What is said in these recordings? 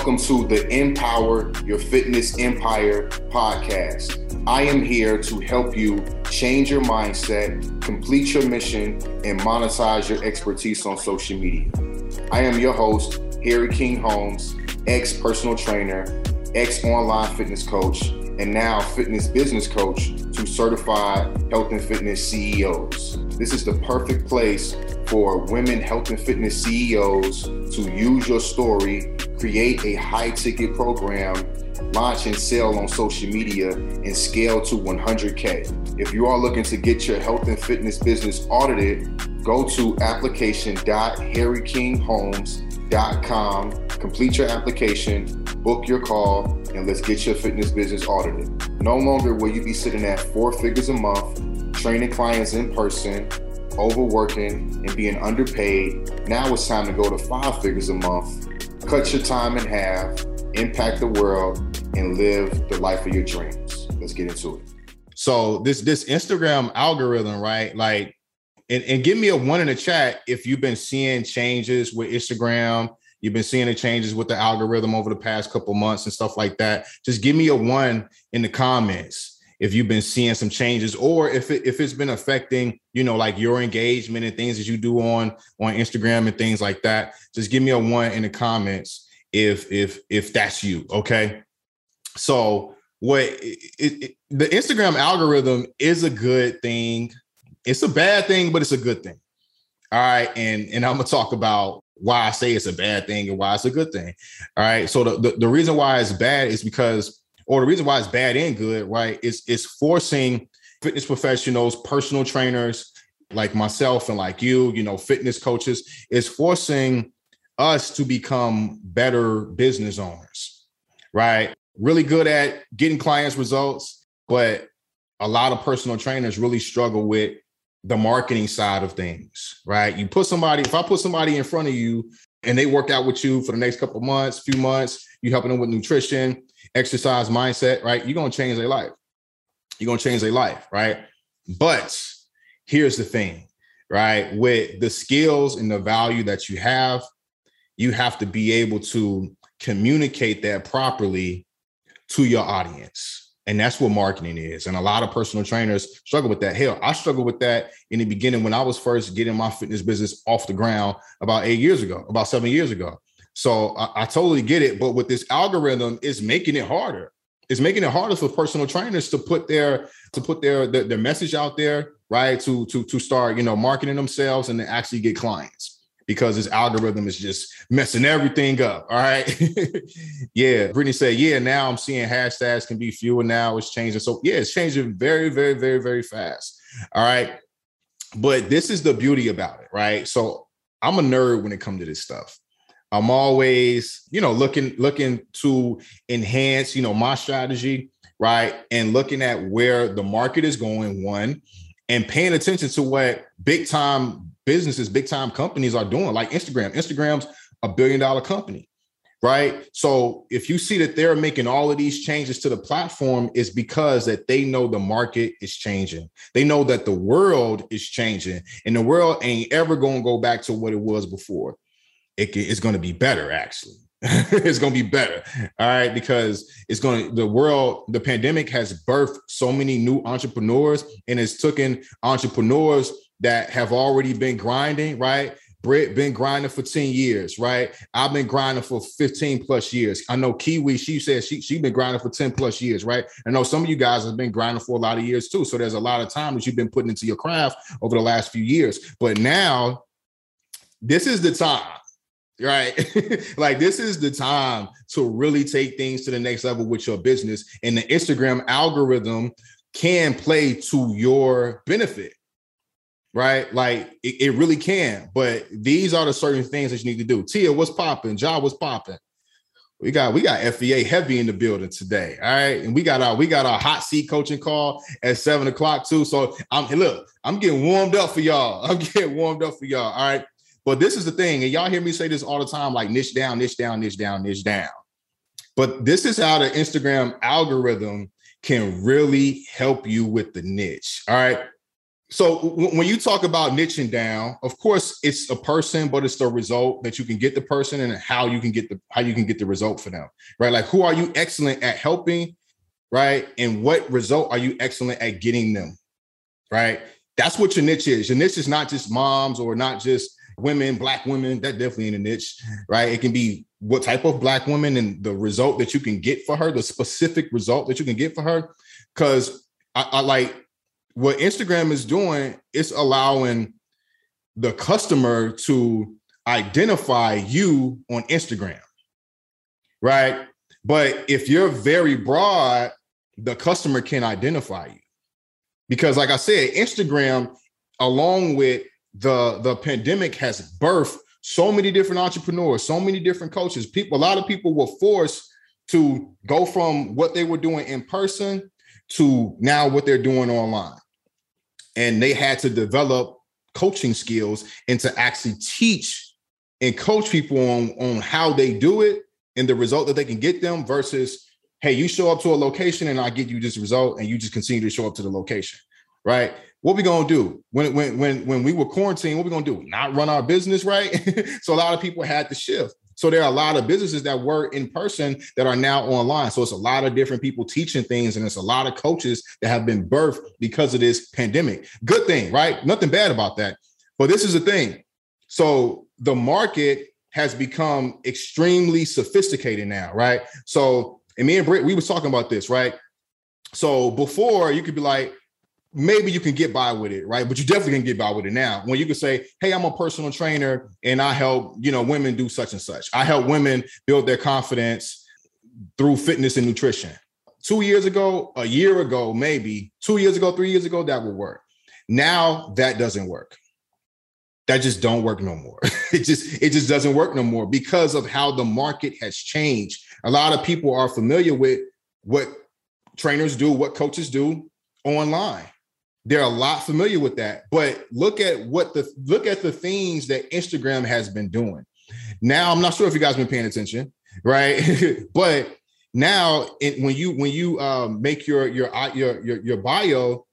Welcome to the Empower Your Fitness Empire podcast. I am here to help you change your mindset, complete your mission, and monetize your expertise on social media. I am your host, Harry King Holmes, ex personal trainer, ex online fitness coach, and now fitness business coach to certified health and fitness CEOs. This is the perfect place for women health and fitness CEOs to use your story create a high ticket program, launch and sell on social media, and scale to 100K. If you are looking to get your health and fitness business audited, go to application.harrykingholmes.com, complete your application, book your call, and let's get your fitness business audited. No longer will you be sitting at four figures a month, training clients in person, overworking, and being underpaid. Now it's time to go to five figures a month cut your time in half, impact the world, and live the life of your dreams. Let's get into it. So this this Instagram algorithm, right? Like, and, and give me a one in the chat if you've been seeing changes with Instagram. You've been seeing the changes with the algorithm over the past couple months and stuff like that. Just give me a one in the comments if you've been seeing some changes or if it, if it's been affecting you know like your engagement and things that you do on on Instagram and things like that just give me a one in the comments if if if that's you okay? So what it, it, the Instagram algorithm is a good thing. It's a bad thing but it's a good thing. All right and and I'm gonna talk about why I say it's a bad thing and why it's a good thing. All right so the, the, the reason why it's bad is because or the reason why it's bad and good, right, is is forcing fitness professionals, personal trainers like myself and like you, you know, fitness coaches, is forcing us to become better business owners, right? Really good at getting clients results, but a lot of personal trainers really struggle with the marketing side of things, right? You put somebody, if I put somebody in front of you and they work out with you for the next couple months, few months, you helping them with nutrition, exercise mindset, right? You're gonna change their life. You're gonna change their life, right? But here's the thing, right? With the skills and the value that you have, you have to be able to communicate that properly to your audience. And that's what marketing is. And a lot of personal trainers struggle with that. Hell, I struggled with that in the beginning when I was first getting my fitness business off the ground about eight years ago, about seven years ago. So I, I totally get it. But with this algorithm, it's making it harder. It's making it harder for personal trainers to put their to put their, their their, message out there, right? To to to start, you know, marketing themselves and to actually get clients because this algorithm is just messing everything up. All right. yeah. Brittany said, yeah, now I'm seeing hashtags can be fewer now. It's changing. So yeah, it's changing very, very, very, very fast. All right. But this is the beauty about it, right? So I'm a nerd when it comes to this stuff. I'm always, you know, looking looking to enhance, you know, my strategy, right? And looking at where the market is going, one, and paying attention to what big time businesses, big time companies are doing, like Instagram. Instagram's a billion dollar company, right? So if you see that they're making all of these changes to the platform, is because that they know the market is changing. They know that the world is changing, and the world ain't ever to go back to what it was before it, it's going to be better actually it's going to be better all right because it's going to the world the pandemic has birthed so many new entrepreneurs and it's taken entrepreneurs that have already been grinding right Britt been grinding for 10 years, right? I've been grinding for 15 plus years. I know Kiwi, she says she she been grinding for 10 plus years, right? I know some of you guys have been grinding for a lot of years too. So there's a lot of time that you've been putting into your craft over the last few years. But now this is the time right? like this is the time to really take things to the next level with your business, and the Instagram algorithm can play to your benefit, right? Like it, it really can. But these are the certain things that you need to do. Tia, what's popping? John, what's popping? We got we got FBA heavy in the building today. All right. And we got our we got our hot seat coaching call at seven o'clock too. So I'm look, I'm getting warmed up for y'all. I'm getting warmed up for y'all. All right. But this is the thing, and y'all hear me say this all the time like niche down, niche down, niche down, niche down. But this is how the Instagram algorithm can really help you with the niche. All right. so when you talk about niching down, of course it's a person, but it's the result that you can get the person and how you can get the how you can get the result for them, right? Like who are you excellent at helping, right? And what result are you excellent at getting them, right? That's what your niche is. Your niche is not just moms or not just women, black women. That definitely ain't a niche, right? It can be what type of black woman and the result that you can get for her, the specific result that you can get for her. Because I, I like what Instagram is doing, it's allowing the customer to identify you on Instagram, right? But if you're very broad, the customer can identify you. Because, like I said, Instagram, along with the, the pandemic, has birthed so many different entrepreneurs, so many different coaches. People, a lot of people were forced to go from what they were doing in person to now what they're doing online. And they had to develop coaching skills and to actually teach and coach people on, on how they do it and the result that they can get them versus, hey, you show up to a location and I get you this result and you just continue to show up to the location. Right. What we gonna do when when when when we were quarantined? What we gonna do? Not run our business, right? so a lot of people had to shift. So there are a lot of businesses that were in person that are now online. So it's a lot of different people teaching things, and it's a lot of coaches that have been birthed because of this pandemic. Good thing, right? Nothing bad about that. But this is the thing. So the market has become extremely sophisticated now, right? So, and me and Britt, we was talking about this, right? So before you could be like, maybe you can get by with it, right? But you definitely can get by with it now. When you can say, "Hey, I'm a personal trainer and I help, you know, women do such and such. I help women build their confidence through fitness and nutrition." 2 years ago, a year ago, maybe 2 years ago, 3 years ago that would work. Now that doesn't work. That just don't work no more. it just it just doesn't work no more because of how the market has changed. A lot of people are familiar with what trainers do, what coaches do online they're a lot familiar with that but look at what the look at the things that instagram has been doing. Now i'm not sure if you guys been paying attention right? But now it, when you when you um, make your, your your your your bio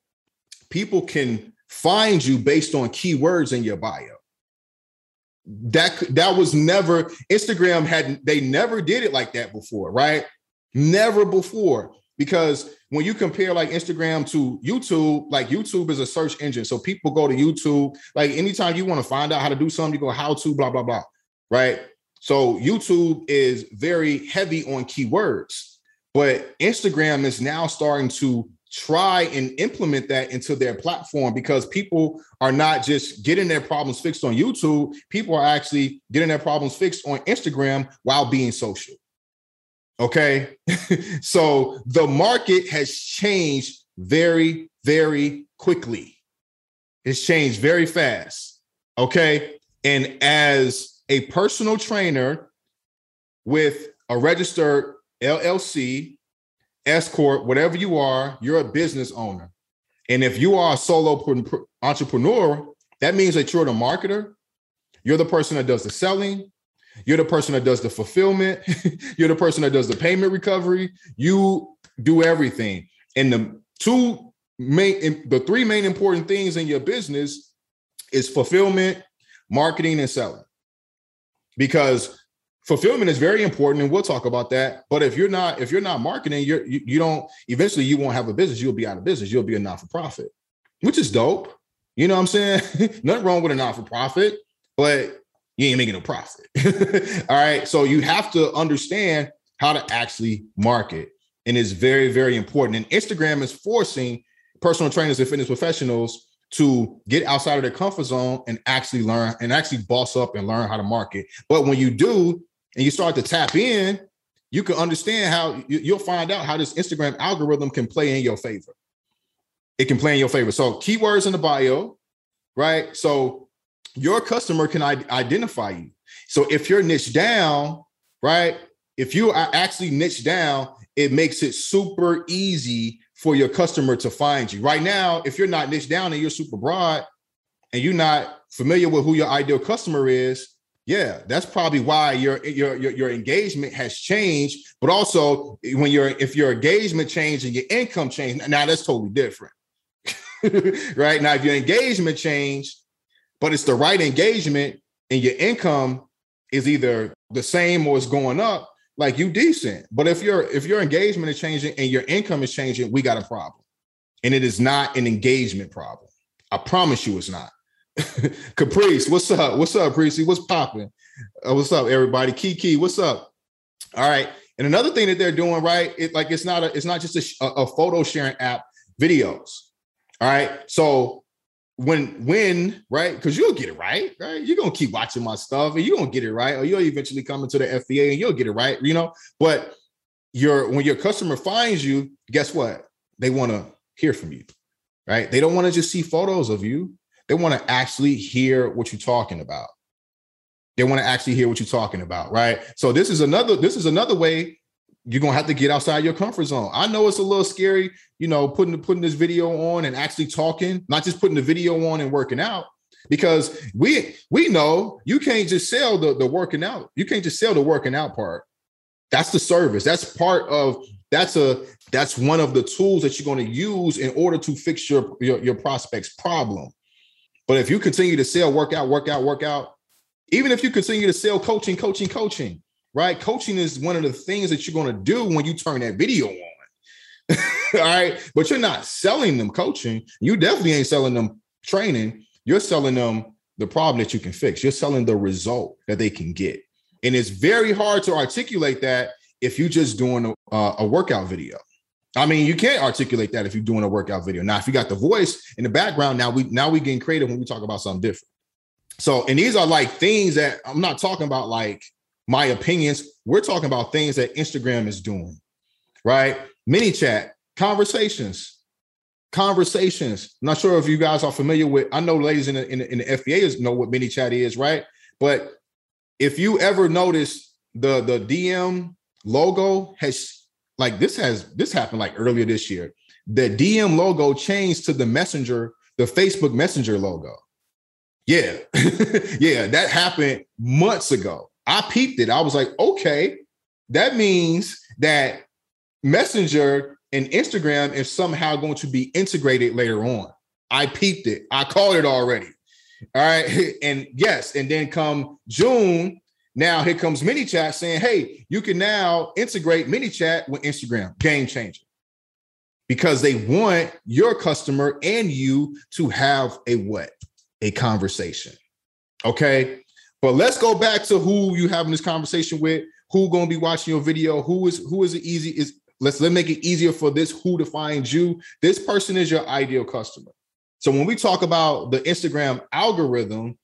people can find you based on keywords in your bio. That that was never instagram had they never did it like that before right? Never before because when you compare like Instagram to YouTube, like YouTube is a search engine. So people go to YouTube. Like anytime you want to find out how to do something, you go how to, blah, blah, blah. Right. So YouTube is very heavy on keywords, but Instagram is now starting to try and implement that into their platform because people are not just getting their problems fixed on YouTube. People are actually getting their problems fixed on Instagram while being social. Okay. so the market has changed very, very quickly. It's changed very fast. Okay. And as a personal trainer with a registered LLC, S Corp, whatever you are, you're a business owner. And if you are a solo entrepreneur, that means that you're the marketer, you're the person that does the selling, you're the person that does the fulfillment. You're the person that does the payment recovery. You do everything. And the two main, the three main important things in your business is fulfillment, marketing, and selling. Because fulfillment is very important, and we'll talk about that. But if you're not, if you're not marketing, you're you, you don't. Eventually, you won't have a business. You'll be out of business. You'll be a not for profit, which is dope. You know what I'm saying? Nothing wrong with a not for profit, but you ain't making a profit. All right. So you have to understand how to actually market. And it's very, very important. And Instagram is forcing personal trainers and fitness professionals to get outside of their comfort zone and actually learn and actually boss up and learn how to market. But when you do and you start to tap in, you can understand how you'll find out how this Instagram algorithm can play in your favor. It can play in your favor. So keywords in the bio, right? So your customer can identify you. So if you're niche down, right? If you are actually niche down, it makes it super easy for your customer to find you. Right now, if you're not niche down and you're super broad and you're not familiar with who your ideal customer is, yeah, that's probably why your your your, your engagement has changed. But also, when your if your engagement changed and your income changed, now that's totally different. right? Now, if your engagement changed, but it's the right engagement and your income is either the same or it's going up, like you decent. But if your if your engagement is changing and your income is changing, we got a problem. And it is not an engagement problem. I promise you it's not. Caprice, what's up? What's up, Precy? What's popping? Uh, what's up, everybody? Kiki, what's up? All right. And another thing that they're doing, right? It like it's not a it's not just a, a photo sharing app, videos. All right. So when when right? Because you'll get it right right? You're gonna keep watching my stuff and you're gonna get it right or you'll eventually come into the fba and you'll get it right you know? But your when your customer finds you guess what? They want to hear from you right? They don't want to just see photos of you. They want to actually hear what you're talking about. They want to actually hear what you're talking about right? So this is another this is another way you're gonna have to get outside your comfort zone. I know it's a little scary, you know, putting putting this video on and actually talking, not just putting the video on and working out, because we we know you can't just sell the, the working out. You can't just sell the working out part. That's the service. That's part of that's a that's one of the tools that you're going to use in order to fix your, your your prospect's problem. But if you continue to sell workout, workout, workout, even if you continue to sell coaching, coaching, coaching, right? Coaching is one of the things that you're going to do when you turn that video on. All right. But you're not selling them coaching. You definitely ain't selling them training. You're selling them the problem that you can fix. You're selling the result that they can get. And it's very hard to articulate that if you're just doing a, a workout video. I mean, you can't articulate that if you're doing a workout video. Now, if you got the voice in the background, now we now we getting creative when we talk about something different. So, and these are like things that I'm not talking about like my opinions. We're talking about things that Instagram is doing, right? ManyChat, conversations, conversations. I'm not sure if you guys are familiar with. I know ladies in the, in the, in the FBA know what ManyChat is, right? But if you ever notice the the DM logo has like this has this happened like earlier this year. The DM logo changed to the Messenger, the Facebook Messenger logo. Yeah, yeah, that happened months ago. I peeped it. I was like, okay, that means that Messenger and Instagram is somehow going to be integrated later on. I peeped it. I called it already. All right. And yes, and then come June, now here comes ManyChat saying, hey, you can now integrate ManyChat with Instagram. Game changer. Because they want your customer and you to have a what? A conversation. Okay. But let's go back to who you having this conversation with, who gonna be watching your video, who is who is it easy is let's let make it easier for this who to find you. This person is your ideal customer. So when we talk about the Instagram algorithm,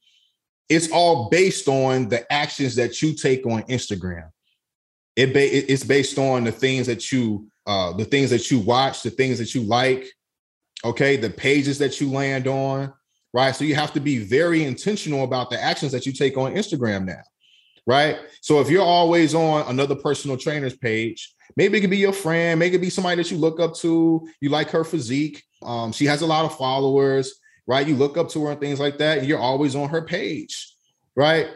it's all based on the actions that you take on Instagram. It ba- it's based on the things that you uh the things that you watch, the things that you like, okay, the pages that you land on, right? So you have to be very intentional about the actions that you take on Instagram now, right? So if you're always on another personal trainer's page, maybe it could be your friend, maybe it be somebody that you look up to, you like her physique, um, she has a lot of followers, right? You look up to her and things like that, and you're always on her page, right?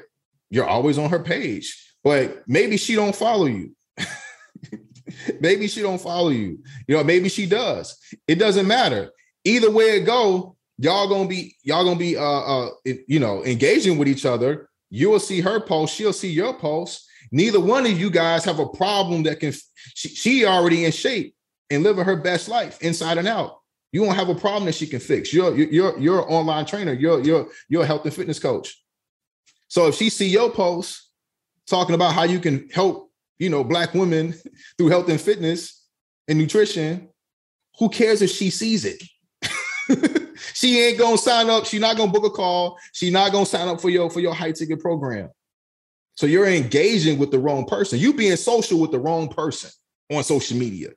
You're always on her page, but maybe she don't follow you. maybe she don't follow you. You know, maybe she does. It doesn't matter. Either way it go, y'all gonna be y'all gonna be uh uh you know engaging with each other. You will see her post she'll see your post. Neither one of you guys have a problem that can she, she already in shape and living her best life inside and out. You won't have a problem that she can fix. You're you're you're an online trainer. You're you're you're a health and fitness coach. So if she see your post talking about how you can help you know black women through health and fitness and nutrition who cares if she sees it she ain't gonna sign up. She's not gonna book a call. She's not gonna sign up for your for your high ticket program. So you're engaging with the wrong person. You being social with the wrong person on social media,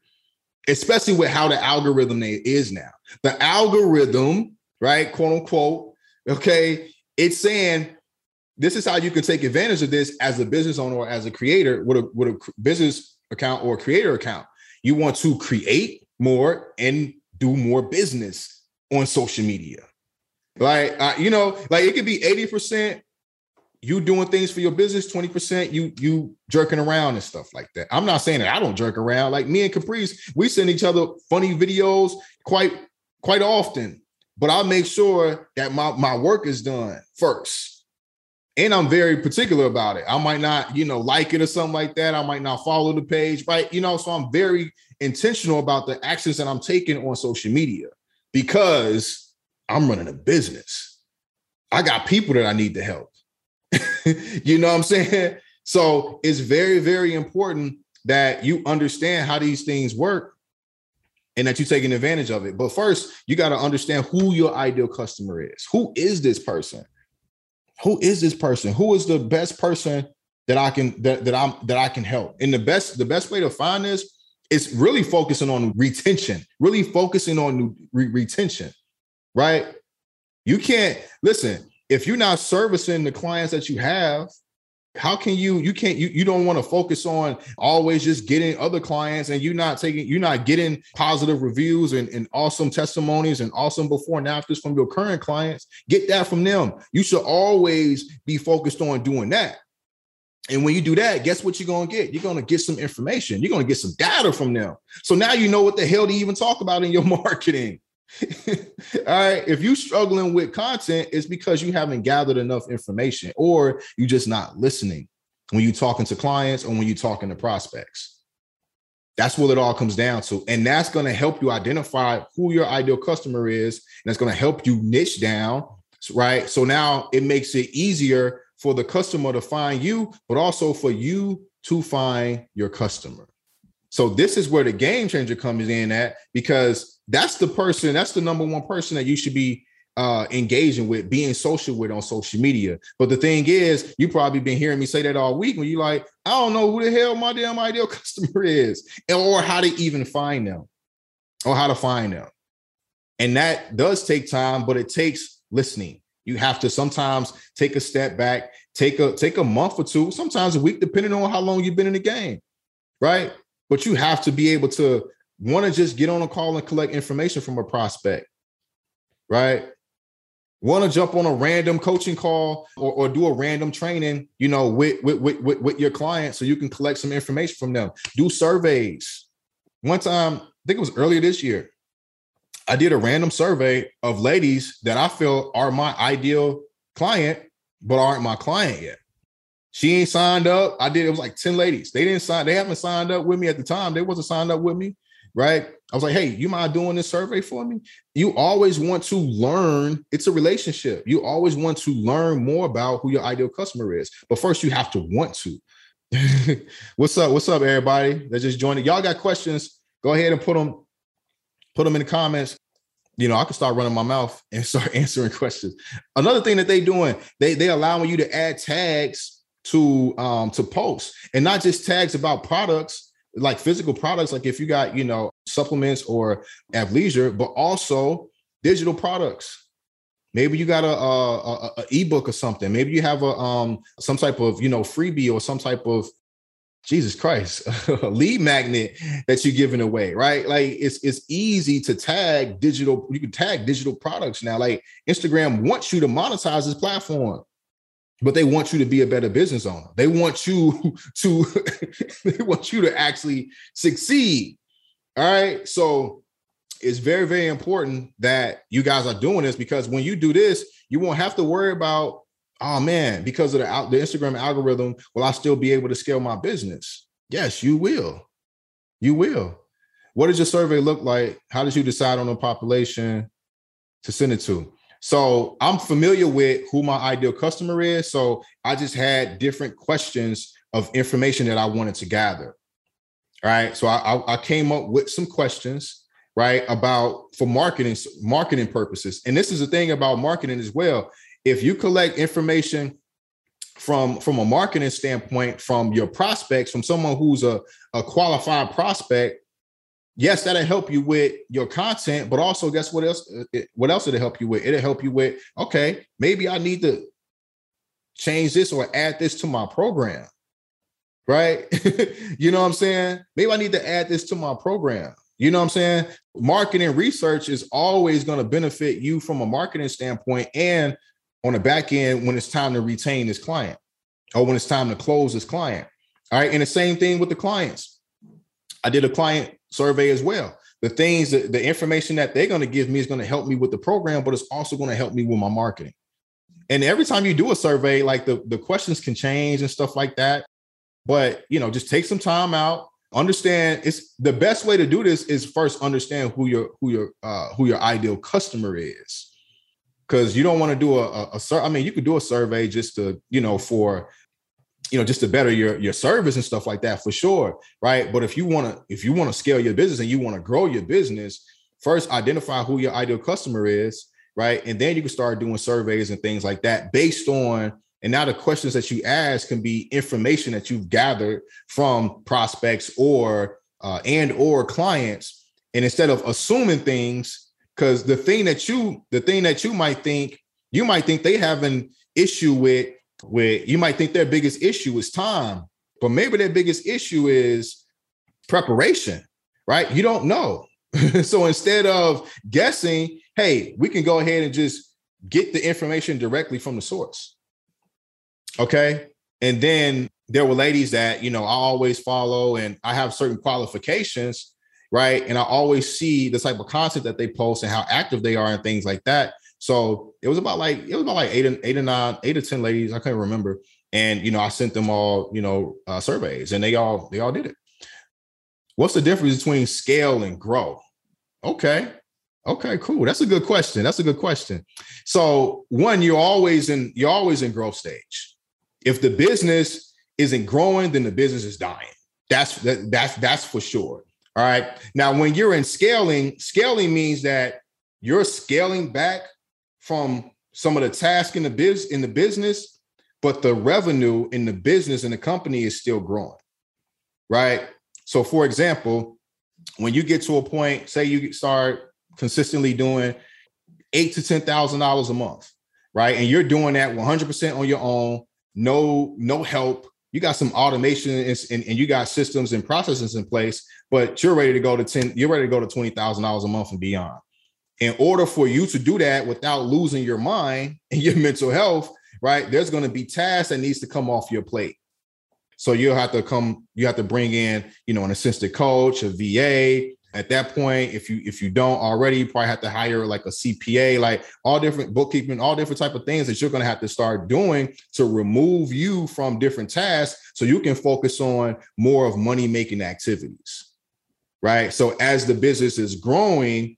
especially with how the algorithm is now. The algorithm, right, quote unquote, okay, it's saying this is how you can take advantage of this as a business owner or as a creator with a with a business account or creator account. You want to create more and do more business on social media. Like, you know, like it could be 80% you doing things for your business, 20% you you jerking around and stuff like that. I'm not saying that I don't jerk around. Like me and Caprice, we send each other funny videos quite quite often, but I'll make sure that my, my work is done first. And I'm very particular about it. I might not, you know, like it or something like that. I might not follow the page, right? You know, so I'm very intentional about the actions that I'm taking on social media because I'm running a business. I got people that I need to help. you know what I'm saying? So it's very, very important that you understand how these things work and that you're taking advantage of it. But first, you got to understand who your ideal customer is. Who is this person? Who is this person? Who is the best person that I can that, that I'm that I can help? And the best the best way to find this is really focusing on retention, really focusing on re- retention, right? You can't listen if you're not servicing the clients that you have how can you you can't you, you don't want to focus on always just getting other clients and you're not taking you're not getting positive reviews and, and awesome testimonies and awesome before and afters from your current clients get that from them you should always be focused on doing that and when you do that guess what you're going to get you're going to get some information you're going to get some data from them so now you know what the hell to even talk about in your marketing All right. If you're struggling with content, it's because you haven't gathered enough information or you're just not listening when you're talking to clients or when you're talking to prospects. That's what it all comes down to. And that's going to help you identify who your ideal customer is. And it's going to help you niche down. Right. So now it makes it easier for the customer to find you, but also for you to find your customer. So this is where the game changer comes in at because that's the person, that's the number one person that you should be uh, engaging with, being social with on social media. But the thing is, you probably been hearing me say that all week when you're like, I don't know who the hell my damn ideal customer is, or how to even find them, or how to find them. And that does take time, but it takes listening. You have to sometimes take a step back, take a take a month or two, sometimes a week, depending on how long you've been in the game, right? but you have to be able to want to just get on a call and collect information from a prospect, right? Want to jump on a random coaching call or, or do a random training, you know, with, with, with, with your client so you can collect some information from them. Do surveys. One time, I think it was earlier this year, I did a random survey of ladies that I feel are my ideal client, but aren't my client yet. She ain't signed up. I did. It was like 10 ladies. They didn't sign, they haven't signed up with me at the time. They wasn't signed up with me. Right. I was like, hey, you mind doing this survey for me? You always want to learn. It's a relationship. You always want to learn more about who your ideal customer is. But first, you have to want to. What's up? What's up, everybody that just joined? Y'all got questions? Go ahead and put them, put them in the comments. You know, I can start running my mouth and start answering questions. Another thing that they're doing, they they allowing you to add tags to um to post and not just tags about products like physical products like if you got you know supplements or athleisure but also digital products. Maybe you got a, a, a, a ebook or something. Maybe you have a um some type of you know freebie or some type of jesus christ lead magnet that you're giving away right like it's it's easy to tag digital you can tag digital products now like instagram wants you to monetize this platform but they want you to be a better business owner. They want you to they want you to actually succeed. All right. So it's very, very important that you guys are doing this because when you do this, you won't have to worry about, oh man, because of the, the Instagram algorithm, will I still be able to scale my business? Yes, you will. You will. What does your survey look like? How did you decide on a population to send it to? So I'm familiar with who my ideal customer is. So I just had different questions of information that I wanted to gather. All right. So I, I came up with some questions, right, about for marketing marketing purposes. And this is the thing about marketing as well. If you collect information from from a marketing standpoint from your prospects, from someone who's a, a qualified prospect, yes, that'll help you with your content, but also guess what else? Uh, what else it'll help you with? It'll help you with, okay, maybe I need to change this or add this to my program. Right? you know what I'm saying? Maybe I need to add this to my program. You know what I'm saying? Marketing research is always going to benefit you from a marketing standpoint and on the back end when it's time to retain this client or when it's time to close this client. All right. And the same thing with the clients. I did a client survey as well. the things that the information that they're going to give me is going to help me with the program, but it's also going to help me with my marketing. And every time you do a survey, like the, the questions can change and stuff like that. But you know, just take some time out. Understand it's the best way to do this is first understand who your who your uh, who your ideal customer is, because you don't want to do a a survey. I mean, you could do a survey just to you know for you know just to better your your service and stuff like that for sure right but if you want to if you want to scale your business and you want to grow your business first identify who your ideal customer is right and then you can start doing surveys and things like that based on and now the questions that you ask can be information that you've gathered from prospects or uh, and or clients and instead of assuming things because the thing that you the thing that you might think you might think they have an issue with with you might think their biggest issue is time, but maybe their biggest issue is preparation, right? You don't know. so instead of guessing, hey, we can go ahead and just get the information directly from the source. Okay. And then there were ladies that, you know, I always follow and I have certain qualifications, right? And I always see the type of content that they post and how active they are and things like that. So it was about like it was about like eight and eight and nine, eight or ten ladies. I can't remember. And you know, I sent them all, you know, uh, surveys, and they all they all did it. What's the difference between scale and grow? Okay. Okay, cool. That's a good question. That's a good question. So, one, you're always in you're always in growth stage. If the business isn't growing, then the business is dying. That's that, that's that's for sure. All right. Now, when you're in scaling, scaling means that you're scaling back from some of the tasks in the biz in the business, but the revenue in the business and the company is still growing. Right. So, for example, when you get to a point, say you start consistently doing eight to ten thousand dollars a month, right, and you're doing that 100 percent on your own, no no help. You got some automation and, and, you got systems and processes in place, but you're ready to go to ten. You're ready to go to twenty thousand dollars a month and beyond in order for you to do that without losing your mind and your mental health, right? There's going to be tasks that needs to come off your plate. So you'll have to come, you have to bring in, you know, an assistant coach, a VA. At that point, if you if you don't already, you probably have to hire like a CPA, like all different bookkeeping, all different type of things that you're going to have to start doing to remove you from different tasks so you can focus on more of money making activities. Right. So as the business is growing,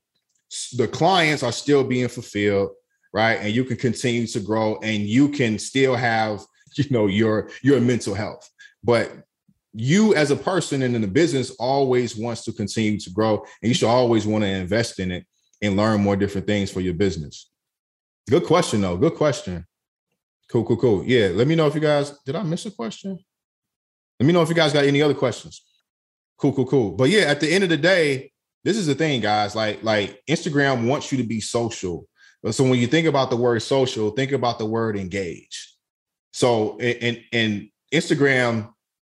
the clients are still being fulfilled, right? And you can continue to grow and you can still have, you know, your your mental health. But you as a person and in the business always wants to continue to grow and you should always want to invest in it and learn more different things for your business. Good question though. Good question. Cool, cool, cool. Yeah, let me know if you guys did I miss a question? Let me know if you guys got any other questions. Cool, cool, cool. But yeah, at the end of the day, this is the thing, guys. Like, like Instagram wants you to be social. So when you think about the word social, think about the word engage. So and and Instagram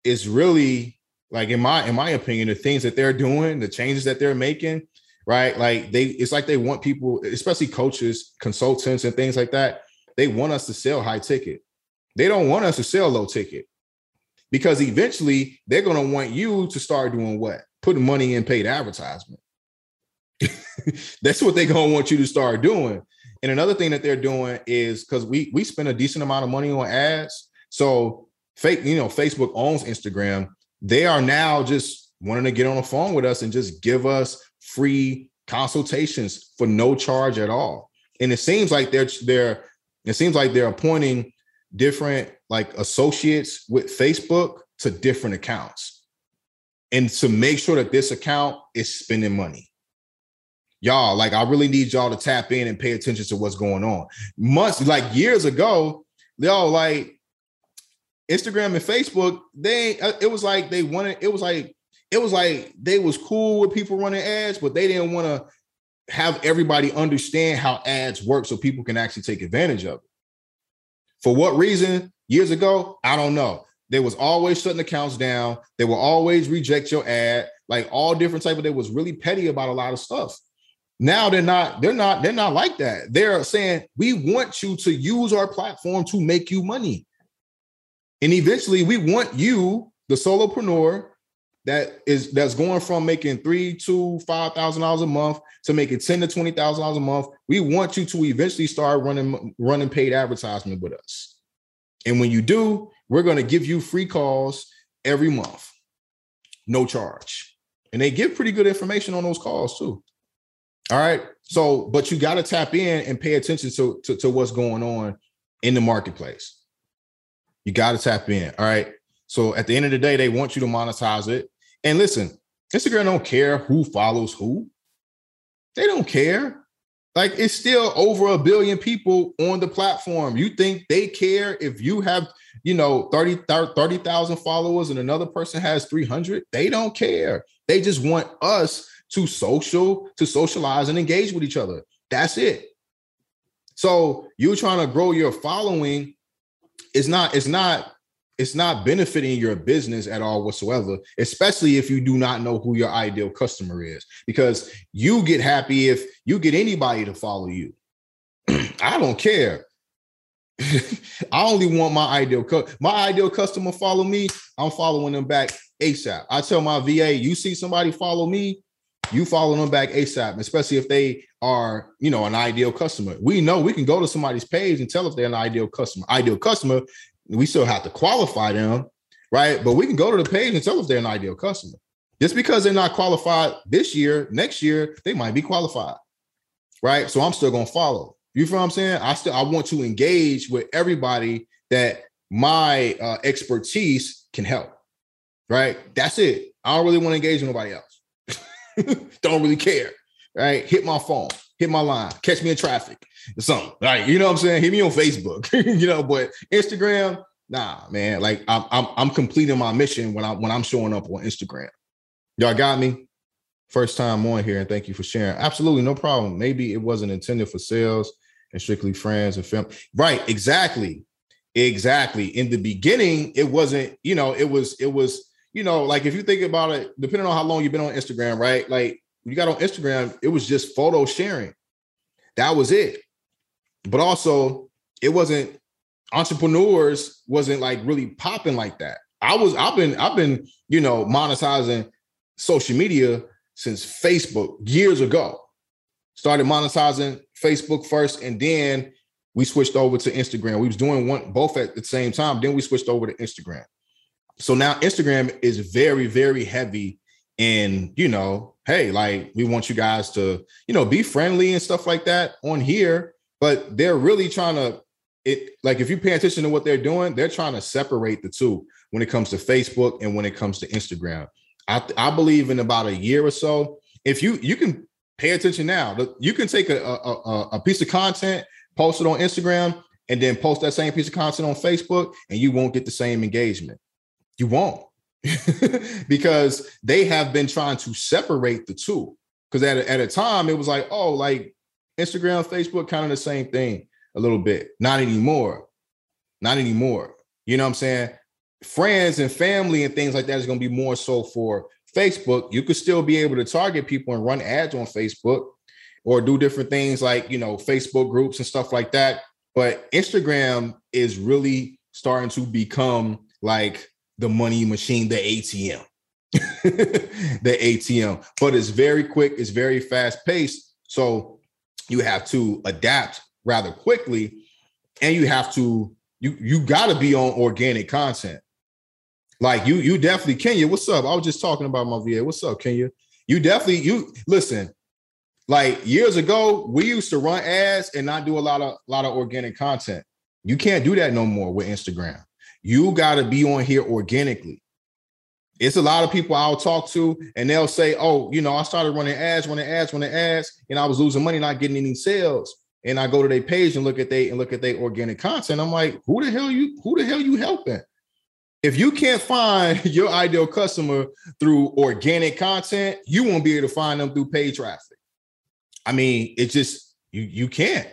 is really like in my in my opinion, the things that they're doing, the changes that they're making, right? Like they it's like they want people, especially coaches, consultants, and things like that. They want us to sell high ticket. They don't want us to sell low ticket because eventually they're going to want you to start doing what? putting money in paid advertisement. That's what they're gonna want you to start doing. And another thing that they're doing is because we we spend a decent amount of money on ads. So fake, you know, Facebook owns Instagram. They are now just wanting to get on the phone with us and just give us free consultations for no charge at all. And it seems like they're they're it seems like they're appointing different like associates with Facebook to different accounts and to make sure that this account is spending money. Y'all, like I really need y'all to tap in and pay attention to what's going on. Months, like years ago, y'all like Instagram and Facebook, they uh, it was like they wanted, it was like, it was like they was cool with people running ads, but they didn't want to have everybody understand how ads work so people can actually take advantage of it. For what reason? Years ago, I don't know. They was always shutting accounts down. They will always reject your ad, like all different type of. They was really petty about a lot of stuff. Now they're not. They're not. They're not like that. They're saying we want you to use our platform to make you money, and eventually we want you, the solopreneur, that is that's going from making three, two, five thousand dollars a month to making ten to twenty thousand dollars a month. We want you to eventually start running running paid advertisement with us. And when you do, we're going to give you free calls every month, no charge. And they give pretty good information on those calls too. All right. So, but you got to tap in and pay attention to, to, to what's going on in the marketplace. You got to tap in. All right. So at the end of the day, they want you to monetize it. And listen, Instagram don't care who follows who. They don't care. Like it's still over a billion people on the platform. You think they care if you have, you know, 30 30,000 followers and another person has 300? They don't care. They just want us to social, to socialize and engage with each other. That's it. So you're trying to grow your following it's not, it's not, it's not benefiting your business at all whatsoever, especially if you do not know who your ideal customer is, because you get happy if you get anybody to follow you. I don't care. I only want my ideal cu- my ideal customer follow me. I'm following them back ASAP. I tell my VA, you see somebody follow me, you follow them back ASAP, especially if they are, you know, an ideal customer. We know we can go to somebody's page and tell if they're an ideal customer. Ideal customer, we still have to qualify them, right? But we can go to the page and tell if they're an ideal customer. Just because they're not qualified this year, next year, they might be qualified, right? So I'm still gonna follow. You feel what I'm saying? I still I want to engage with everybody that my uh, expertise can help, right? That's it. I don't really want to engage with nobody else. don't really care. Right? Hit my phone, hit my line, catch me in traffic or something. Right. You know what I'm saying? Hit me on Facebook, you know, but Instagram, nah, man. Like I'm, I'm I'm completing my mission when I'm when I'm showing up on Instagram. Y'all got me? First time on here, and thank you for sharing. Absolutely, no problem. Maybe it wasn't intended for sales and strictly friends and film. Right, exactly. Exactly. In the beginning, it wasn't, you know, it was, it was you know, like if you think about it, depending on how long you've been on Instagram, right? Like you got on Instagram, it was just photo sharing. That was it. But also, it wasn't entrepreneurs wasn't like really popping like that. I was I've been I've been, you know, monetizing social media since Facebook years ago. Started monetizing Facebook first and then we switched over to Instagram. We was doing one both at the same time, then we switched over to Instagram so now Instagram is very, very heavy in, you know, hey, like we want you guys to, you know, be friendly and stuff like that on here. But they're really trying to it like if you pay attention to what they're doing, they're trying to separate the two when it comes to Facebook and when it comes to Instagram. I, I believe in about a year or so, if you you can pay attention now, you can take a, a, a piece of content, post it on Instagram, and then post that same piece of content on Facebook, and you won't get the same engagement. You won't. because they have been trying to separate the two. Because at a, at a time, it was like, oh, like Instagram, Facebook, kind of the same thing a little bit. Not anymore. Not anymore. You know what I'm saying? Friends and family and things like that is going to be more so for Facebook. You could still be able to target people and run ads on Facebook or do different things like, you know, Facebook groups and stuff like that. But Instagram is really starting to become like the money machine, the ATM. the ATM, but it's very quick, it's very fast paced. So you have to adapt rather quickly, and you have to you you got to be on organic content. Like you you definitely Kenya. What's up? I was just talking about my VA. What's up, Kenya? You definitely you listen. Like years ago, we used to run ads and not do a lot of a lot of organic content. You can't do that no more with Instagram. You got to be on here organically. It's a lot of people I'll talk to, and they'll say, "Oh, you know, I started running ads, running ads, running ads, and I was losing money, not getting any sales." And I go to their page and look at they and look at their organic content. I'm like, "Who the hell you? Who the hell you helping?" If you can't find your ideal customer through organic content, you won't be able to find them through paid traffic. I mean, it's just you you can't.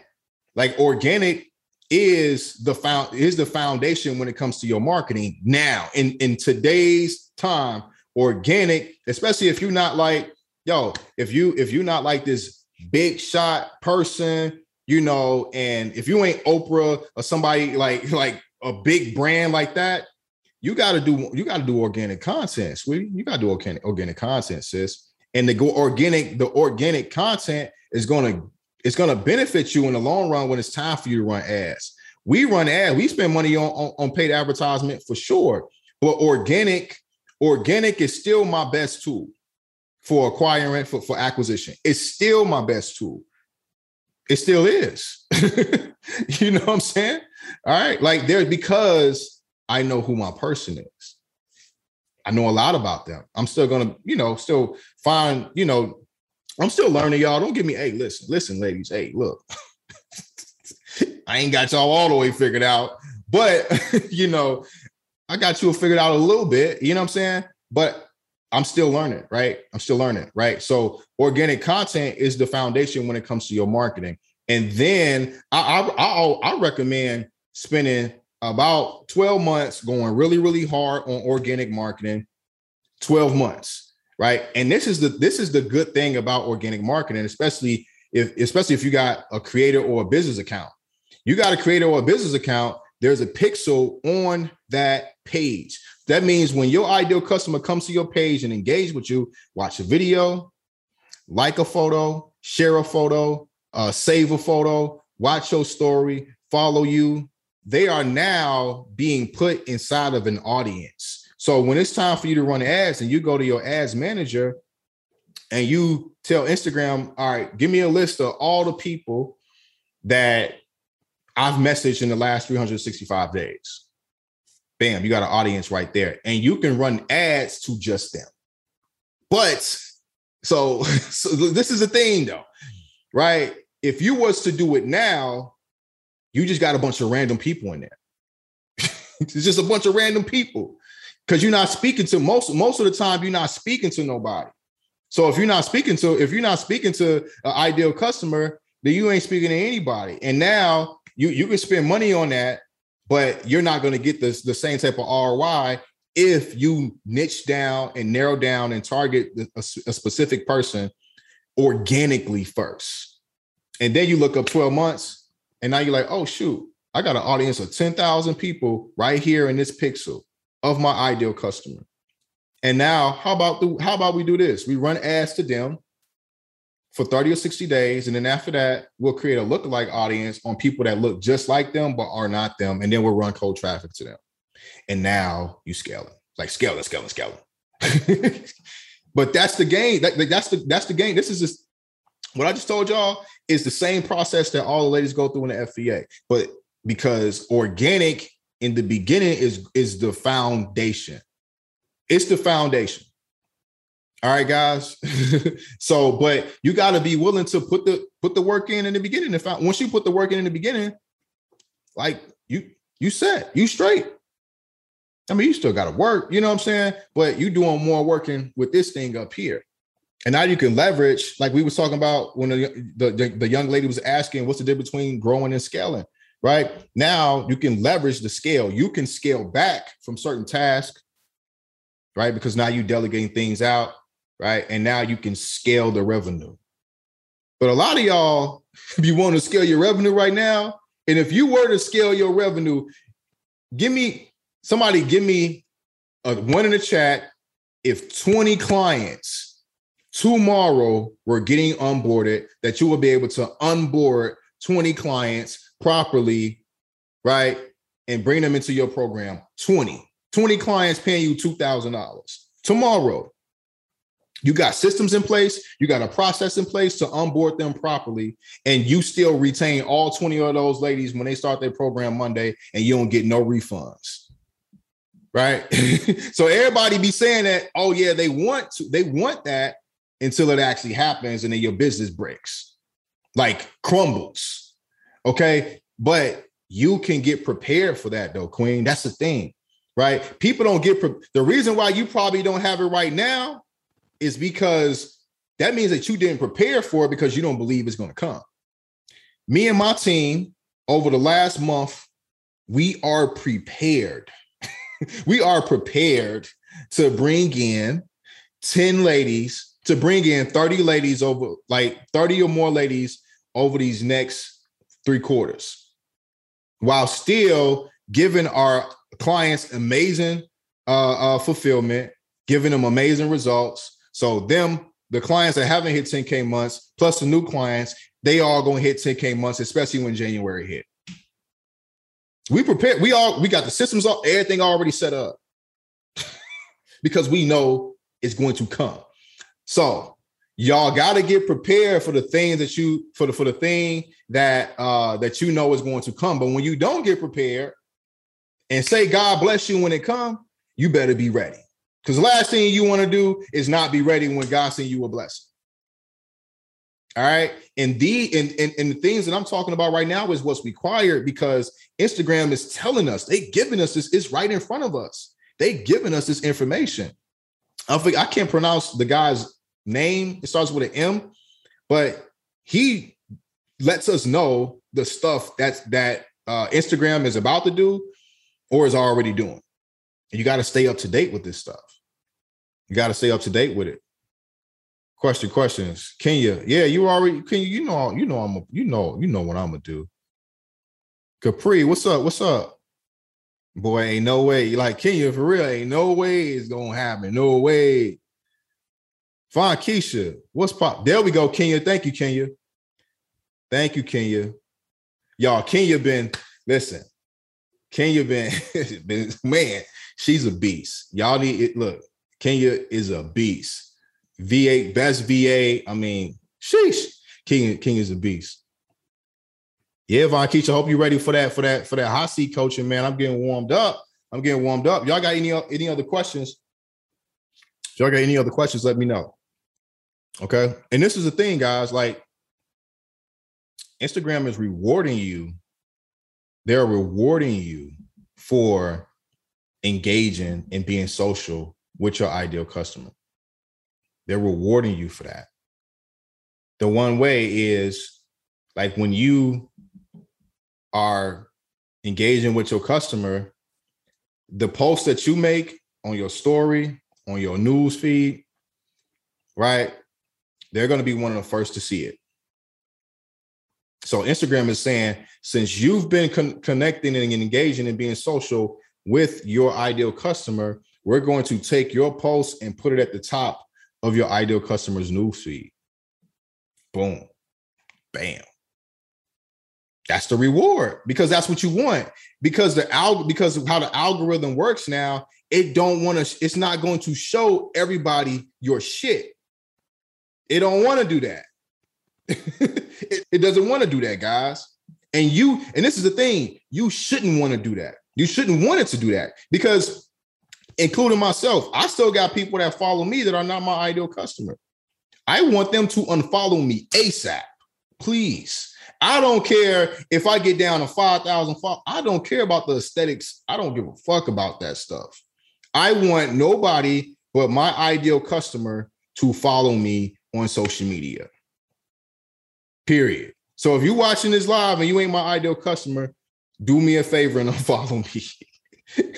Like organic is the found is the foundation when it comes to your marketing now in in today's time organic especially if you're not like yo if you if you're not like this big shot person you know and if you ain't oprah or somebody like like a big brand like that you got to do you got to do organic content, sweetie. You got to do organic organic content, sis. And the go organic the organic content is going to it's going to benefit you in the long run when it's time for you to run ads. We run ads. We spend money on, on, on paid advertisement for sure, but organic organic is still my best tool for acquiring for, for acquisition. It's still my best tool. It still is. you know what I'm saying? All right. Like there, because I know who my person is. I know a lot about them. I'm still gonna, you know, still find, you know, I'm still learning, y'all. Don't give me, hey, listen, listen, ladies. Hey, look, I ain't got y'all all the way figured out, but you know, I got you figured out a little bit, you know what I'm saying? But I'm still learning, right? I'm still learning, right? So organic content is the foundation when it comes to your marketing. And then I I, I, I recommend spending about 12 months going really, really hard on organic marketing. 12 months, right? And this is the this is the good thing about organic marketing, especially if especially if you got a creator or a business account. You got a creator or a business account, there's a pixel on that page. That means when your ideal customer comes to your page and engage with you, watch a video, like a photo, share a photo, uh, save a photo, watch your story, follow you. They are now being put inside of an audience. So when it's time for you to run ads and you go to your ads manager and you tell Instagram, all right, give me a list of all the people that I've messaged in the last 365 days bam, you got an audience right there. And you can run ads to just them. But so, so this is the thing though, right? If you was to do it now, you just got a bunch of random people in there. it's just a bunch of random people because you're not speaking to most most of the time you're not speaking to nobody. So if you're not speaking to if you're not speaking to an ideal customer then you ain't speaking to anybody. And now you you can spend money on that but you're not going to get this the same type of ROI if you niche down and narrow down and target a, a specific person organically first. And then you look up 12 months and now you're like, oh, shoot, I got an audience of 10,000 people right here in this pixel of my ideal customer. And now, how about the, how about we do this? We run ads to them for 30 or 60 days. And then after that, we'll create a lookalike audience on people that look just like them, but are not them. And then we'll run cold traffic to them. And now you scale it, like scale it, scale it, scale it. but that's the game. That, that's the that's the game. This is just what I just told y'all is the same process that all the ladies go through in the FBA. But because organic in the beginning is is the foundation. It's the foundation. All right, guys. so, but you got to be willing to put the put the work in in the beginning. If I, once you put the work in in the beginning, like you you set you straight. I mean, you still got to work. You know what I'm saying? But you doing more working with this thing up here, and now you can leverage. Like we was talking about when the the, the, the young lady was asking, what's the difference between growing and scaling? Right now, you can leverage the scale. You can scale back from certain tasks, right? Because now you're delegating things out right? And now you can scale the revenue. But a lot of y'all, if you want to scale your revenue right now, and if you were to scale your revenue, give me somebody, give me a one in the chat. If 20 clients tomorrow were getting onboarded, that you will be able to onboard 20 clients properly, right? And bring them into your program. 20. 20 clients paying you $2,000 tomorrow. You got systems in place, you got a process in place to onboard them properly, and you still retain all 20 of those ladies when they start their program Monday, and you don't get no refunds. Right. so everybody be saying that, oh, yeah, they want to, they want that until it actually happens, and then your business breaks, like crumbles. Okay. But you can get prepared for that though, Queen. That's the thing, right? People don't get pre- the reason why you probably don't have it right now is because that means that you didn't prepare for it because you don't believe it's going to come. Me and my team over the last month, we are prepared. we are prepared to bring in 10 ladies, to bring in 30 ladies over, like 30 or more ladies over these next three quarters, while still giving our clients amazing uh, uh, fulfillment, giving them amazing results. So them, the clients that haven't hit 10K months, plus the new clients, they all gonna hit 10K months, especially when January hit. We prepared, we all we got the systems all everything already set up because we know it's going to come. So y'all got to get prepared for the things that you for the for the thing that uh that you know is going to come. But when you don't get prepared and say God bless you when it come, you better be ready. Because the last thing you want to do is not be ready when God send you a blessing. All right. And the and, and, and the things that I'm talking about right now is what's required because Instagram is telling us, they giving us this, it's right in front of us. They giving us this information. I think I can't pronounce the guy's name. It starts with an M, but he lets us know the stuff that's that uh, Instagram is about to do or is already doing. And you got to stay up to date with this stuff. You got to stay up to date with it. Question, questions. Kenya, yeah, you already can you know, you know, I'm a, you know, you know what I'm gonna do. Capri, what's up? What's up? Boy, ain't no way. You like Kenya, for real, ain't no way it's gonna happen. No way. Fine, Keisha. What's pop? There we go, Kenya. Thank you, Kenya. Thank you, Kenya. Y'all, Kenya been listen. Kenya been, been man, she's a beast. Y'all need it. Look, Kenya is a beast. VA, best VA. I mean, sheesh. King, King is a beast. Yeah, Von Keisha, hope you're ready for that, for that, for that hot seat coaching, man. I'm getting warmed up. I'm getting warmed up. Y'all got any any other questions? If y'all got any other questions, let me know. Okay. And this is the thing, guys. Like Instagram is rewarding you. They're rewarding you for engaging and being social with your ideal customer. They're rewarding you for that. The one way is like when you are engaging with your customer, the posts that you make on your story, on your news feed, right? They're going to be one of the first to see it. So Instagram is saying, since you've been con- connecting and engaging and being social with your ideal customer, we're going to take your post and put it at the top of your ideal customer's newsfeed. Boom, bam. That's the reward because that's what you want. Because the al- because of how the algorithm works now, it don't want to. It's not going to show everybody your shit. It don't want to do that. it, it doesn't want to do that, guys. And you, and this is the thing, you shouldn't want to do that. You shouldn't want it to do that because, including myself, I still got people that follow me that are not my ideal customer. I want them to unfollow me ASAP, please. I don't care if I get down to 5,000 followers. I don't care about the aesthetics. I don't give a fuck about that stuff. I want nobody but my ideal customer to follow me on social media. Period. So if you're watching this live and you ain't my ideal customer, do me a favor and unfollow me.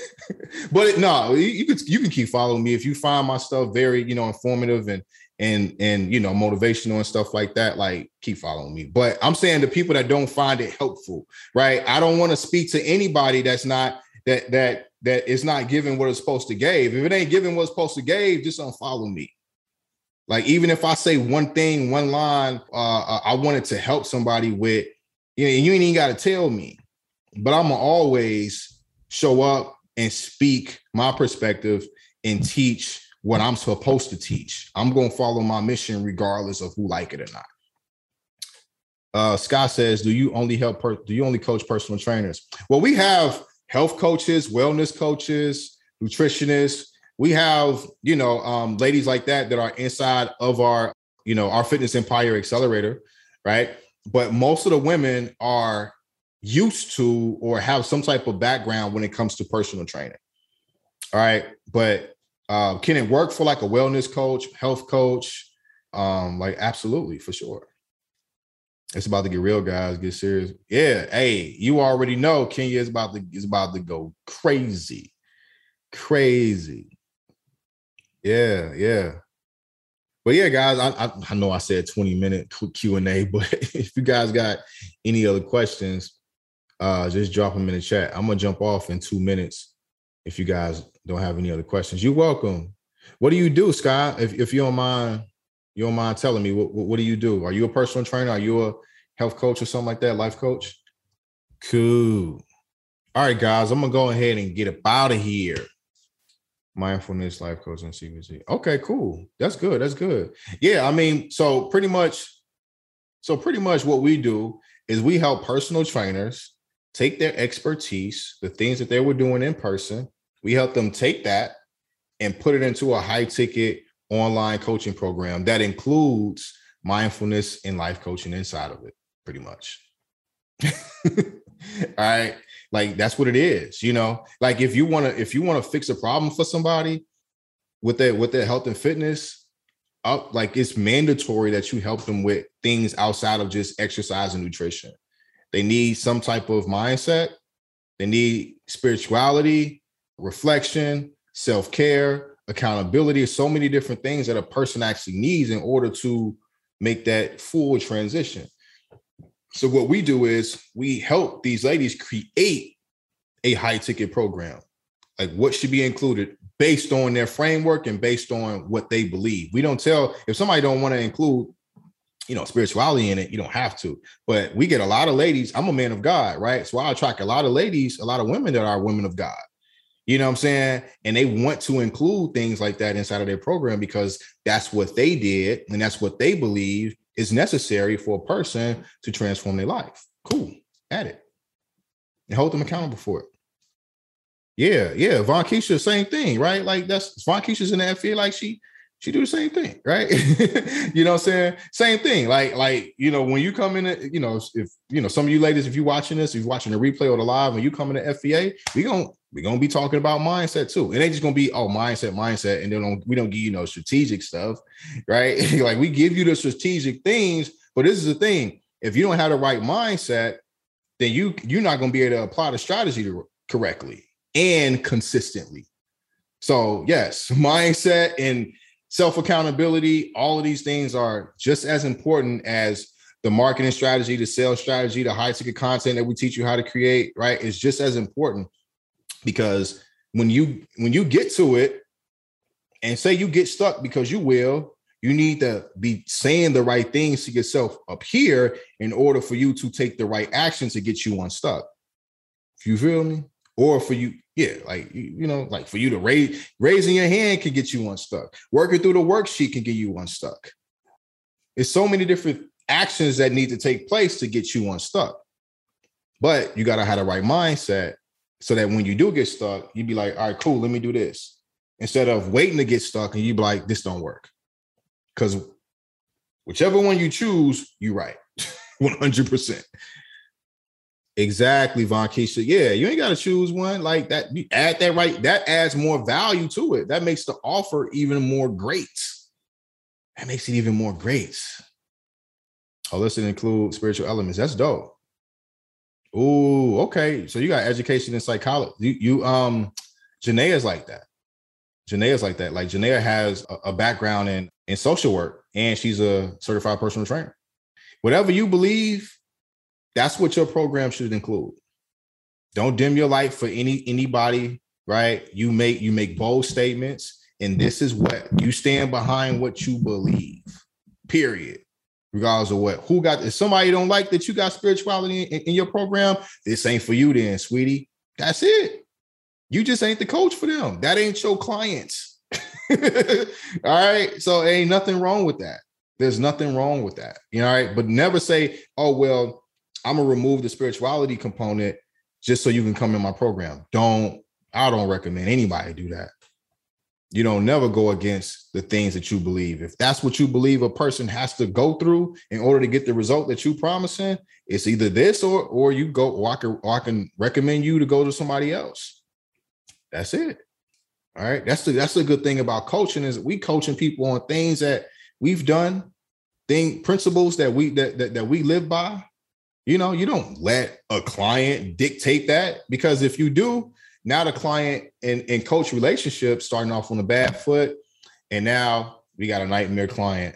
but no, you, can you can keep following me if you find my stuff very you know informative and and and you know motivational and stuff like that. Like keep following me. But I'm saying the people that don't find it helpful, right? I don't want to speak to anybody that's not that that that is not giving what it's supposed to give. If it ain't giving what's supposed to give, just unfollow me. Like even if I say one thing, one line, uh, uh I wanted to help somebody with, you know, you ain't even got to tell me, but I'm gonna always show up and speak my perspective and teach what I'm supposed to teach. I'm gonna follow my mission regardless of who like it or not. Uh, Scott says, "Do you only help? Per- do you only coach personal trainers?" Well, we have health coaches, wellness coaches, nutritionists we have you know um, ladies like that that are inside of our you know our fitness empire accelerator right? But most of the women are used to or have some type of background when it comes to personal training all right? But uh, can it work for like a wellness coach health coach? Um like absolutely for sure. It's about to get real guys get serious. Yeah hey you already know kenya is about to is about to go crazy crazy yeah, yeah. But yeah, guys, I, I, I know I said 20 minute Q and A, but if you guys got any other questions, uh, just drop them in the chat. I'm gonna jump off in two minutes if you guys don't have any other questions. You're welcome. What do you do, Scott? If, if you don't mind, you don't mind telling me what, what do you do? Are you a personal trainer? Are you a health coach or something like that? Life coach? Cool. All right, guys, I'm gonna go ahead and get up out of here. Mindfulness, life coach, and. Okay, cool. That's good. That's good. Yeah, I mean, so pretty much, so pretty much what we do is we help personal trainers take their expertise, the things that they were doing in person, we help them take that and put it into a high ticket online coaching program that includes mindfulness and life coaching inside of it, pretty much. All right. Like that's what it is, you know. Like if you want to, if you want to fix a problem for somebody with their with their health and fitness, up like it's mandatory that you help them with things outside of just exercise and nutrition. They need some type of mindset. They need spirituality, reflection, self-care, accountability, so many different things that a person actually needs in order to make that full transition. So what we do is we help these ladies create a high ticket program. Like what should be included based on their framework and based on what they believe. We don't tell if somebody don't want to include you know spirituality in it you don't have to. But we get a lot of ladies i'm a man of god right? So i attract a lot of ladies a lot of women that are women of god. You know what i'm saying? And they want to include things like that inside of their program because that's what they did and that's what they believe is necessary for a person to transform their life. Cool. Add it. And hold them accountable for it. Yeah, yeah. Von Keisha, same thing, right? Like that's Von Keisha's in that field, like she she do the same thing, right? you know what I'm saying? Same thing. Like, like, you know, when you come in, you know, if you know some of you ladies, if you're watching this, if you're watching the replay or the live, when you come in FBA, we gonna we gonna be talking about mindset too. It ain't just gonna be oh mindset, mindset, and then we don't give you no strategic stuff, right? like we give you the strategic things, but this is the thing: if you don't have the right mindset, then you you're not gonna be able to apply the strategy to, correctly and consistently. So yes, mindset and self accountability, all of these things are just as important as the marketing strategy, the sales strategy, the high ticket content that we teach you how to create, right? Is just as important because when you when you get to it and say you get stuck because you will, you need to be saying the right things to yourself up here in order for you to take the right action to get you unstuck. You feel me? Or for you, yeah, like you know, like for you to raise raising your hand can get you unstuck. Working through the worksheet can get you unstuck. It's so many different actions that need to take place to get you unstuck. But you got to have the right mindset so that when you do get stuck, you'd be like, all right, cool, let me do this. Instead of waiting to get stuck and you'd be like, this don't work. Because whichever one you choose, you're right. 100%. Exactly, Von Keisha. Yeah, you ain't got to choose one like that. You add that right. That adds more value to it. That makes the offer even more great. That makes it even more great. Oh, let's include spiritual elements. That's dope. Oh, okay. So you got education in psychology. You, you um, Janae's like that. Janae's like that. Like Janae has a, a background in in social work, and she's a certified personal trainer. Whatever you believe, that's what your program should include. Don't dim your light for any anybody, right? You make you make bold statements, and this is what you stand behind what you believe. Period. Regardless of what who got if somebody don't like that you got spirituality in, in your program, this ain't for you, then, sweetie. That's it. You just ain't the coach for them. That ain't your clients. all right. So ain't nothing wrong with that. There's nothing wrong with that. You know, all right. But never say, oh, well, I'm gonna remove the spirituality component just so you can come in my program. Don't I don't recommend anybody do that. You don't never go against the things that you believe. If that's what you believe a person has to go through in order to get the result that you promising, it's either this or or you go or I can, or I can recommend you to go to somebody else. That's it. All right. That's the that's the good thing about coaching is we coaching people on things that we've done, thing principles that we that, that, that we live by you know, you don't let a client dictate that because if you do, now the client and, and coach relationship starting off on a bad foot, and now we got a nightmare client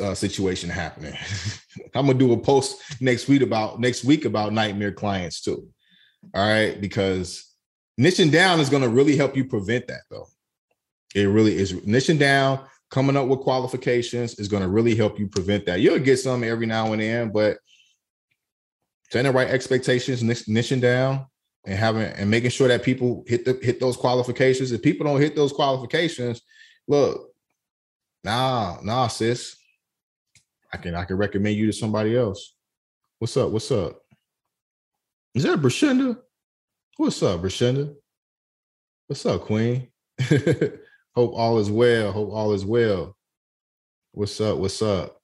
uh, situation happening. I'm gonna do a post next week about next week about nightmare clients too. All right, because niching down is to really help you prevent that though. It really is niching down, coming up with qualifications is to really help you prevent that. You'll get some every now and then, but setting the right expectations, niching down, and having and making sure that people hit the hit those qualifications. If people don't hit those qualifications, look, nah, nah, sis. I can I can recommend you to somebody else. What's up? What's up? Is that Brashenda? What's up, Brashenda? What's up, Queen? Hope all is well. Hope all is well. What's up? What's up?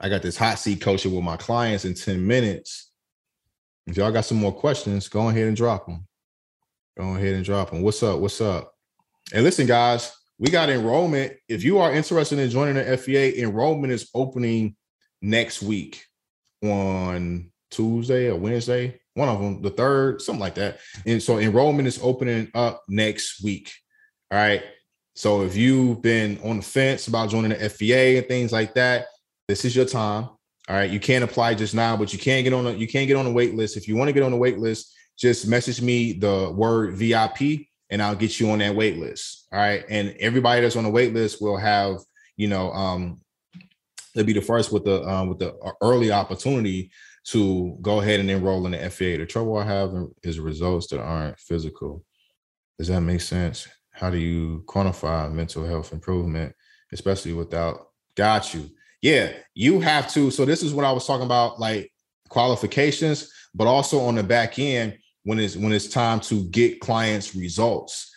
I got this hot seat coaching with my clients in 10 minutes. If y'all got some more questions, go ahead and drop them. Go ahead and drop them. What's up? What's up? And listen, guys, we got enrollment. If you are interested in joining the FBA, enrollment is opening next week on Tuesday or Wednesday, one of them, the third, something like that. And so enrollment is opening up next week. All right. So if you've been on the fence about joining the FBA and things like that, this is your time. All right. You can't apply just now, but you can't get on a you can't get on a wait list. If you want to get on the wait list, just message me the word VIP and I'll get you on that wait list. All right. And everybody that's on the wait list will have, you know, um, they'll be the first with the um, with the early opportunity to go ahead and enroll in the FBA. The trouble I have is results that aren't physical. Does that make sense? How do you quantify mental health improvement, especially without got you? Yeah, you have to. So this is what I was talking about, like qualifications, but also on the back end when it's when it's time to get clients results.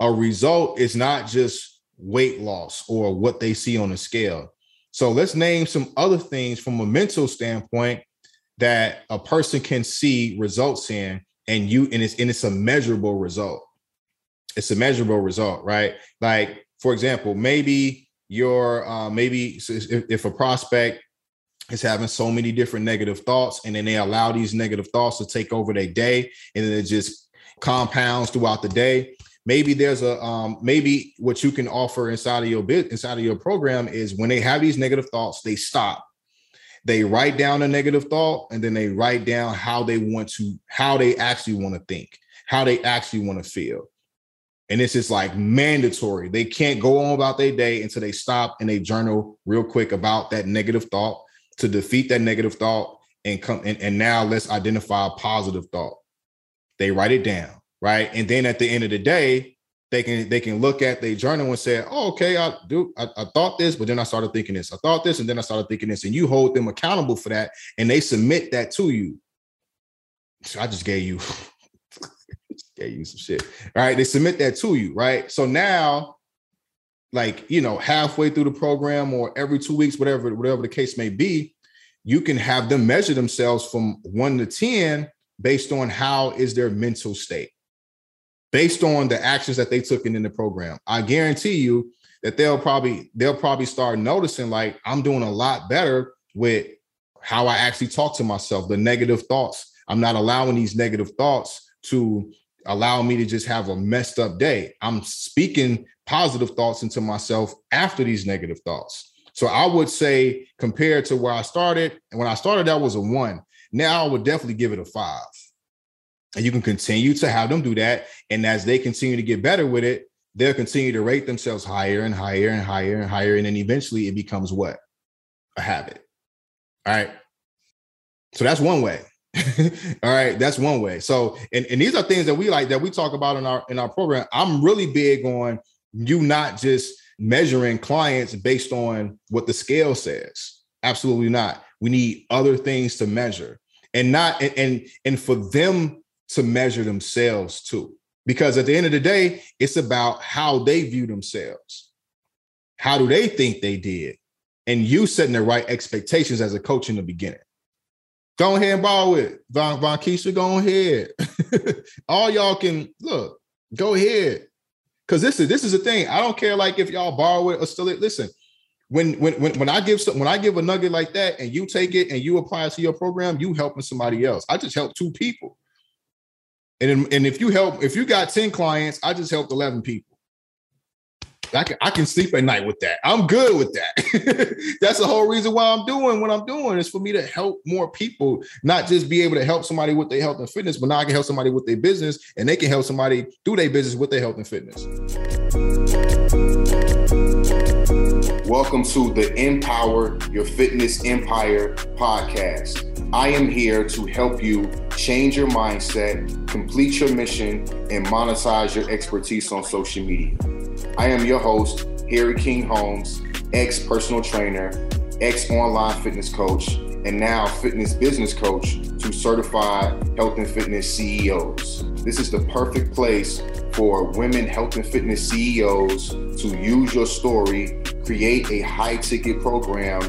A result is not just weight loss or what they see on the scale. So let's name some other things from a mental standpoint that a person can see results in, and you and it's and it's a measurable result. It's a measurable result, right? Like for example, maybe your uh, maybe if, if a prospect is having so many different negative thoughts and then they allow these negative thoughts to take over their day and then it just compounds throughout the day maybe there's a um, maybe what you can offer inside of your bit inside of your program is when they have these negative thoughts they stop. They write down a negative thought and then they write down how they want to how they actually want to think how they actually want to feel and this is like mandatory they can't go on about their day until they stop and they journal real quick about that negative thought to defeat that negative thought and come and, and now let's identify a positive thought they write it down right and then at the end of the day they can they can look at their journal and say, oh, okay, I do I, I, thought this, but then I started thinking this. I thought this, and then I started thinking this, and you hold them accountable for that, and they submit that to you. So I just gave you gave you some shit. All right, they submit that to you, right? So now, like you know, halfway through the program or every two weeks, whatever whatever the case may be, you can have them measure themselves from one to ten based on how is their mental state based on the actions that they took in, in the program. I guarantee you that they'll probably they'll probably start noticing like I'm doing a lot better with how I actually talk to myself, the negative thoughts. I'm not allowing these negative thoughts to allow me to just have a messed up day. I'm speaking positive thoughts into myself after these negative thoughts. So I would say compared to where I started, and when I started, that was a one. Now I would definitely give it a five. And you can continue to have them do that. And as they continue to get better with it, they'll continue to rate themselves higher and higher and higher and higher. And then eventually it becomes what? A habit. All right. So that's one way. All right. That's one way. So, and, and these are things that we like that we talk about in our in our program. I'm really big on you not just measuring clients based on what the scale says. Absolutely not. We need other things to measure and not and and, and for them to measure themselves too. Because at the end of the day, it's about how they view themselves. How do they think they did? And you setting the right expectations as a coach in the beginning. Go ahead and borrow it. Von, Von Keisha, go ahead. All y'all can look, go ahead. Cause this is this is the thing. I don't care like if y'all borrow it or still it. Listen, when when when when I give some, when I give a nugget like that and you take it and you apply it to your program, you helping somebody else. I just helped two people. And, and if you help, if you got 10 clients, I just helped 11 people. I can, I can sleep at night with that. I'm good with that. That's the whole reason why I'm doing what I'm doing is for me to help more people, not just be able to help somebody with their health and fitness, but now I can help somebody with their business and they can help somebody do their business with their health and fitness. Welcome to the Empower Your Fitness Empire podcast. I am here to help you change your mindset, complete your mission, and monetize your expertise on social media. I am your host, Harry King Holmes, ex personal trainer, ex online fitness coach, and now fitness business coach to certified health and fitness CEOs. This is the perfect place for women health and fitness CEOs to use your story, create a high ticket program,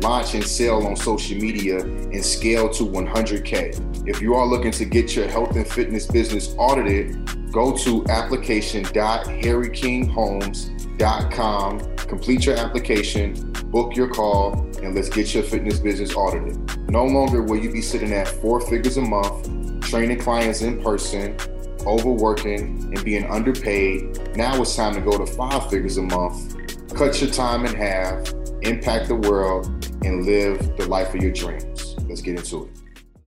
launch and sell on social media, and scale to 100K. If you are looking to get your health and fitness business audited, go to application.harrykingholmes.com, complete your application, book your call, and let's get your fitness business audited. No longer will you be sitting at four figures a month, training clients in person, overworking, and being underpaid. Now it's time to go to five figures a month, cut your time in half, impact the world, and live the life of your dreams. Let's get into it.